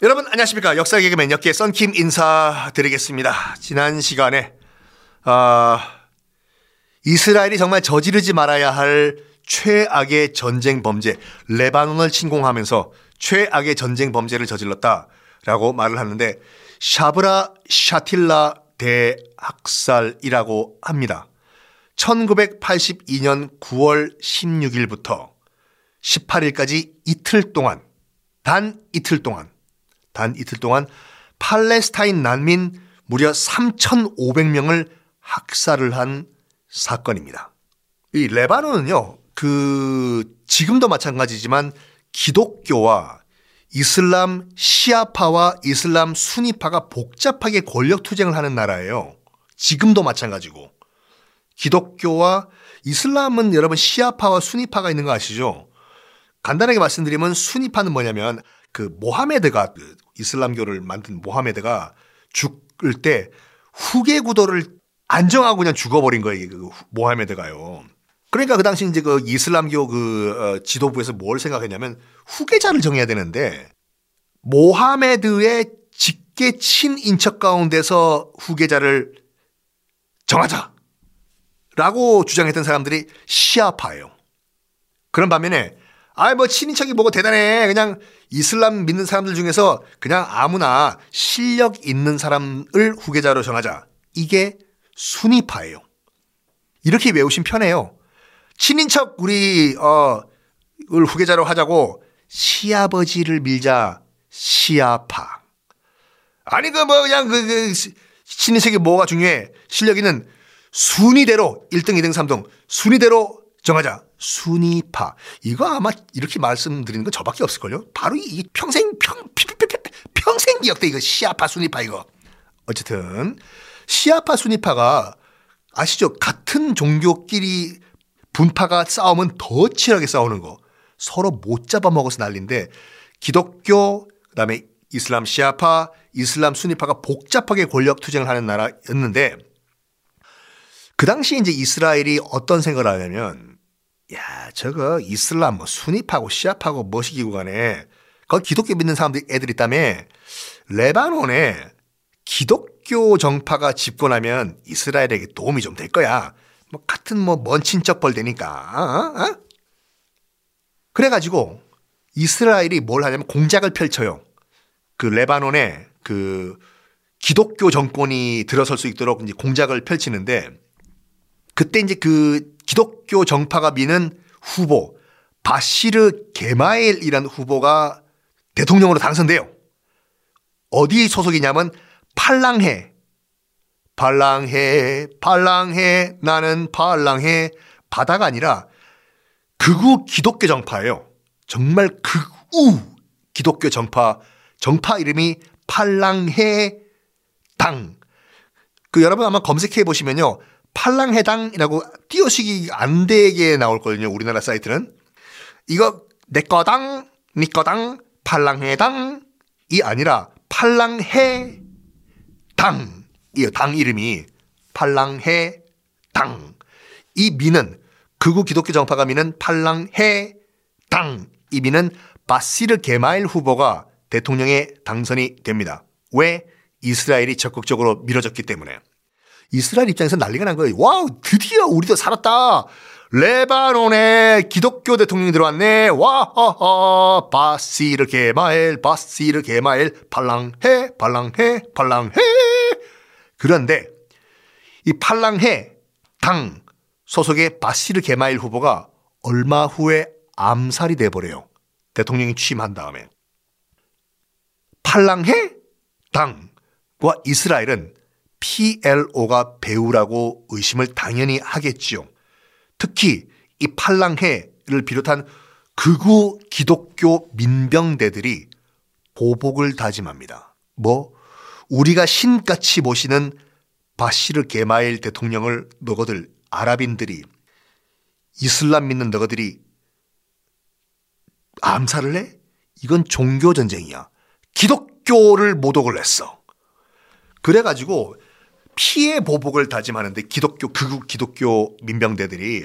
여러분 안녕하십니까 역사 개그맨 역계 썬킴 인사드리겠습니다. 지난 시간에 아 이스라엘이 정말 저지르지 말아야 할 최악의 전쟁 범죄 레바논을 침공하면서 최악의 전쟁 범죄를 저질렀다라고 말을 하는데 샤브라 샤틸라 대학살이라고 합니다. 1982년 9월 16일부터 18일까지 이틀 동안 단 이틀 동안 단 이틀 동안 팔레스타인 난민 무려 3,500명을 학살을 한 사건입니다. 이 레바논은요, 그, 지금도 마찬가지지만 기독교와 이슬람 시아파와 이슬람 순위파가 복잡하게 권력 투쟁을 하는 나라예요. 지금도 마찬가지고. 기독교와 이슬람은 여러분 시아파와 순위파가 있는 거 아시죠? 간단하게 말씀드리면 순위파는 뭐냐면 그 모하메드가 그 이슬람교를 만든 모하메드가 죽을 때 후계 구도를 안정하고 그냥 죽어버린 거예요. 그 모하메드가요. 그러니까 그 당시 이제 그 이슬람교 그 어, 지도부에서 뭘 생각했냐면 후계자를 정해야 되는데 모하메드의 직계 친인척 가운데서 후계자를 정하자. 라고 주장했던 사람들이 시아파예요. 그런 반면에 아이 뭐 친인척이 뭐고 대단해. 그냥 이슬람 믿는 사람들 중에서 그냥 아무나 실력 있는 사람을 후계자로 정하자. 이게 순위파예요. 이렇게 외우신 편해요. 친인척 우리 어을 후계자로 하자고 시아버지를 밀자 시아파. 아니 그 뭐 그냥 그, 그 친인척이 뭐가 중요해? 실력 있는 순위대로 1등, 2등, 3등 순위대로 정하자. 순위파. 이거 아마 이렇게 말씀드리는 건 저밖에 없을걸요? 바로 이 평생, 평, 평생 기억돼. 이거 시아파, 순위파 이거. 어쨌든, 시아파, 순위파가 아시죠? 같은 종교끼리 분파가 싸우면 더 치열하게 싸우는 거. 서로 못 잡아먹어서 난리인데, 기독교, 그 다음에 이슬람 시아파, 이슬람 순위파가 복잡하게 권력 투쟁을 하는 나라였는데, 그 당시에 이제 이스라엘이 어떤 생각을 하냐면, 야, 저거 이슬람 뭐 순위파고 시아파고 뭐시기고 간에 거기 기독교 믿는 사람들 애들 있다며 레바논에 기독교 정파가 집권하면 이스라엘에게 도움이 좀 될 거야. 뭐 같은 뭐 먼 친척 벌 되니까. 어? 어? 그래가지고 이스라엘이 뭘 하냐면 공작을 펼쳐요. 그 레바논에 그 기독교 정권이 들어설 수 있도록 이제 공작을 펼치는데 그때 이제 그 기독교 정파가 미는 후보 바시르 게마엘이라는 후보가 대통령으로 당선돼요. 어디 소속이냐면 팔랑해. 팔랑해, 팔랑해, 나는 팔랑해. 바다가 아니라 극우 기독교 정파예요. 정말 극우 기독교 정파. 정파 이름이 팔랑해 당. 그 여러분 아마 검색해 보시면요. 팔랑해당이라고 띄어쓰기 안 되게 나올 거든요. 우리나라 사이트는. 이거 내 거당, 니 거당, 팔랑해당이 아니라 팔랑헤 당. 이요, 당 이름이 팔랑헤 당. 이 미는 극우 기독교 정파가 미는 팔랑헤 당. 이 미는 바시르 게마일 후보가 대통령에 당선이 됩니다. 왜? 이스라엘이 적극적으로 밀어줬기 때문에. 이스라엘 입장에서 난리가 난 거예요. wow, 드디어 우리도 살았다. 레바논에 기독교 대통령이 들어왔네. 와하하. 바시르 게마일, 바시르 게마일, 팔랑헤, 팔랑헤, 팔랑헤. 그런데 이 팔랑해 당 소속의 바시르 게마엘 후보가 얼마 후에 암살이 돼버려요. 대통령이 취임한 다음에. 팔랑해 당과 이스라엘은 PLO가 배우라고 의심을 당연히 하겠지요. 특히 이 팔랑해를 비롯한 극우 기독교 민병대들이 보복을 다짐합니다. 뭐 우리가 신같이 모시는 바시르 게마일 대통령을 너거들 아랍인들이 이슬람 믿는 너거들이 암살을 해? 이건 종교 전쟁이야. 기독교를 모독을 했어. 그래가지고 피해 보복을 다짐하는데 기독교 극우 기독교 민병대들이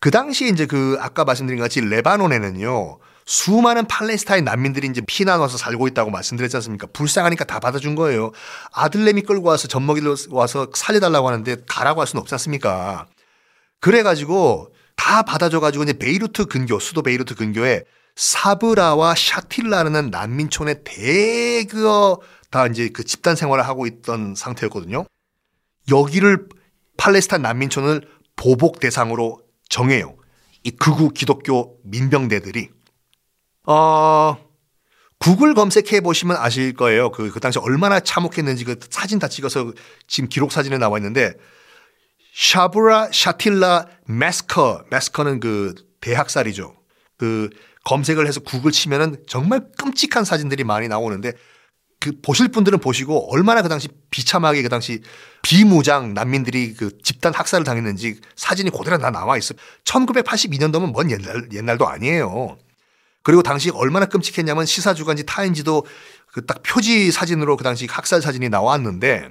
그 당시에 이제 그 아까 말씀드린 것 같이 레바논에는요 수많은 팔레스타인 난민들이 이제 피난 와서 살고 있다고 말씀드렸지 않습니까? 불쌍하니까 다 받아준 거예요. 아들내미 끌고 와서 젖먹이러 와서 살려달라고 하는데 가라고 할 수는 없지 않습니까? 그래가지고 다 받아줘가지고 이제 베이루트 근교, 수도 베이루트 근교에 사브라와 샤틸라라는 난민촌에 대거 다 이제 그 집단 생활을 하고 있던 상태였거든요. 여기를 팔레스타인 난민촌을 보복 대상으로 정해요. 이 극우 기독교 민병대들이 어, 구글 검색해 보시면 아실 거예요. 그, 그 당시 얼마나 참혹했는지 그 사진 다 찍어서 지금 기록 사진에 나와 있는데 샤브라 샤틸라 메스커 메스커는 그 대학살이죠. 그 검색을 해서 구글 치면은 정말 끔찍한 사진들이 많이 나오는데 그 보실 분들은 보시고 얼마나 그 당시 비참하게 그 당시 비무장 난민들이 그 집단 학살을 당했는지 사진이 그대로 다 나와 있어. 1982년도면 먼 옛날, 옛날도 아니에요. 그리고 당시 얼마나 끔찍했냐면 시사 주간지 타인지도 그 딱 표지 사진으로 그 당시 학살 사진이 나왔는데,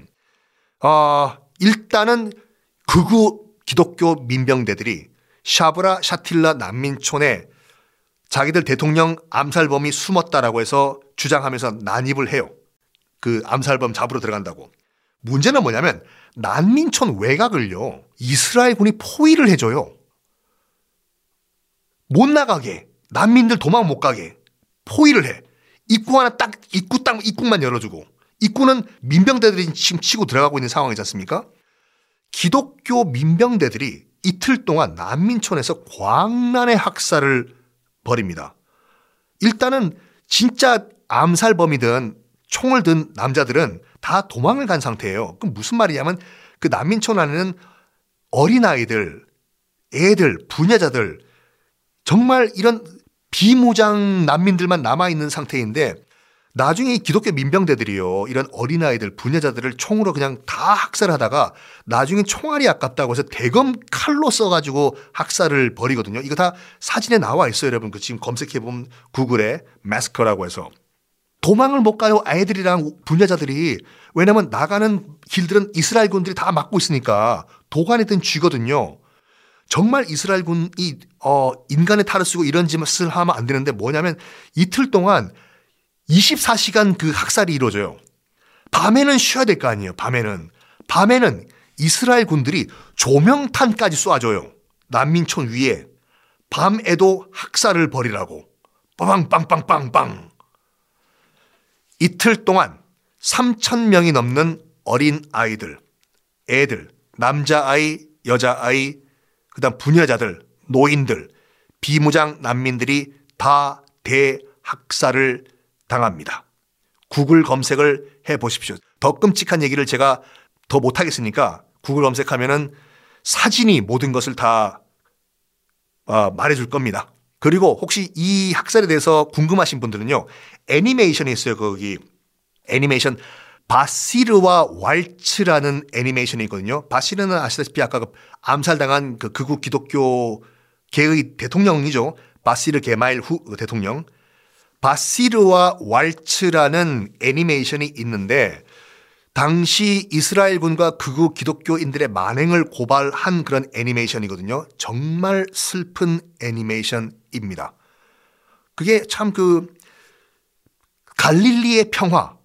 어, 일단은 극우 기독교 민병대들이 샤브라 샤틸라 난민촌에 자기들 대통령 암살범이 숨었다라고 해서 주장하면서 난입을 해요. 그 암살범 잡으러 들어간다고. 문제는 뭐냐면 난민촌 외곽을요. 이스라엘 군이 포위를 해줘요. 못 나가게. 난민들 도망 못 가게 포위를 해. 입구 하나 딱 입구 딱 입구만 열어주고 입구는 민병대들이 지금 치고 들어가고 있는 상황이지 않습니까? 기독교 민병대들이 이틀 동안 난민촌에서 광란의 학살을 벌입니다. 일단은 진짜 암살범이든 총을 든 남자들은 다 도망을 간 상태예요. 그럼 무슨 말이냐면 그 난민촌 안에는 어린아이들, 애들, 부녀자들 정말 이런 비무장 난민들만 남아있는 상태인데 나중에 기독교 민병대들이요. 이런 어린아이들, 부녀자들을 총으로 그냥 다 학살하다가 나중에 총알이 아깝다고 해서 대검 칼로 써가지고 학살을 벌이거든요. 이거 다 사진에 나와 있어요, 여러분. 그 지금 검색해보면 구글에 마스커라고 해서. 도망을 못 가요, 아이들이랑 부녀자들이. 왜냐면 나가는 길들은 이스라엘 군들이 다 막고 있으니까 도관이든 쥐거든요. 정말 이스라엘 군이 어 인간의 탈을 쓰고 이런 짓을 하면 안 되는데 뭐냐면 이틀 동안 24시간 그 학살이 이루어져요. 밤에는 쉬어야 될 거 아니에요. 밤에는 밤에는 이스라엘 군들이 조명탄까지 쏴줘요. 난민촌 위에 밤에도 학살을 벌이라고 빵빵빵빵빵 이틀 동안 3천 명이 넘는 어린 아이들, 애들, 남자아이, 여자아이, 그다음 부녀자들, 노인들, 비무장 난민들이 다 대학살을 당합니다. 구글 검색을 해 보십시오. 더 끔찍한 얘기를 제가 더 못하겠으니까 구글 검색하면은 사진이 모든 것을 다 어, 말해줄 겁니다. 그리고 혹시 이 학살에 대해서 궁금하신 분들은요, 애니메이션이 있어요. 거기 애니메이션 바시르와 왈츠라는 애니메이션이 있거든요. 바시르는 아시다시피 아까 그 암살당한 그 극우 기독교 계의 대통령이죠. 바시르 게마일 후 대통령. 바시르와 왈츠라는 애니메이션이 있는데 당시 이스라엘군과 극우 기독교인들의 만행을 고발한 그런 애니메이션이거든요. 정말 슬픈 애니메이션입니다. 그게 참 그 갈릴리의 평화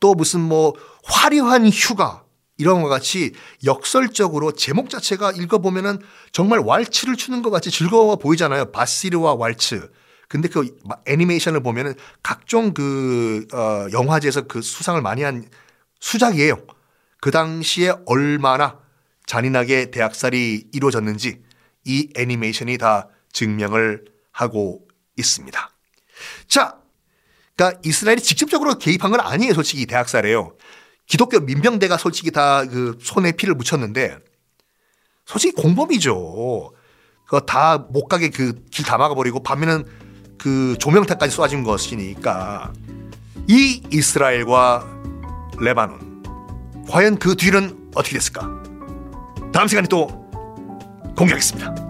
또 무슨 뭐 화려한 휴가 이런 것 같이 역설적으로 제목 자체가 읽어보면은 정말 왈츠를 추는 것 같이 즐거워 보이잖아요. 바시르와 왈츠. 근데 그 애니메이션을 보면은 각종 그, 어, 영화제에서 그 수상을 많이 한 수작이에요. 그 당시에 얼마나 잔인하게 대학살이 이루어졌는지 이 애니메이션이 다 증명을 하고 있습니다. 자, 그러니까 이스라엘이 직접적으로 개입한 건 아니에요. 솔직히 대학살에요. 기독교 민병대가 솔직히 다 그 손에 피를 묻혔는데 솔직히 공범이죠. 그거 다못 가게 그 길 다 막아버리고 밤에는 그 조명탄까지 쏴준 것이니까 이 이스라엘과 레바논 과연 그 뒤는 어떻게 됐을까? 다음 시간에 또 공개하겠습니다.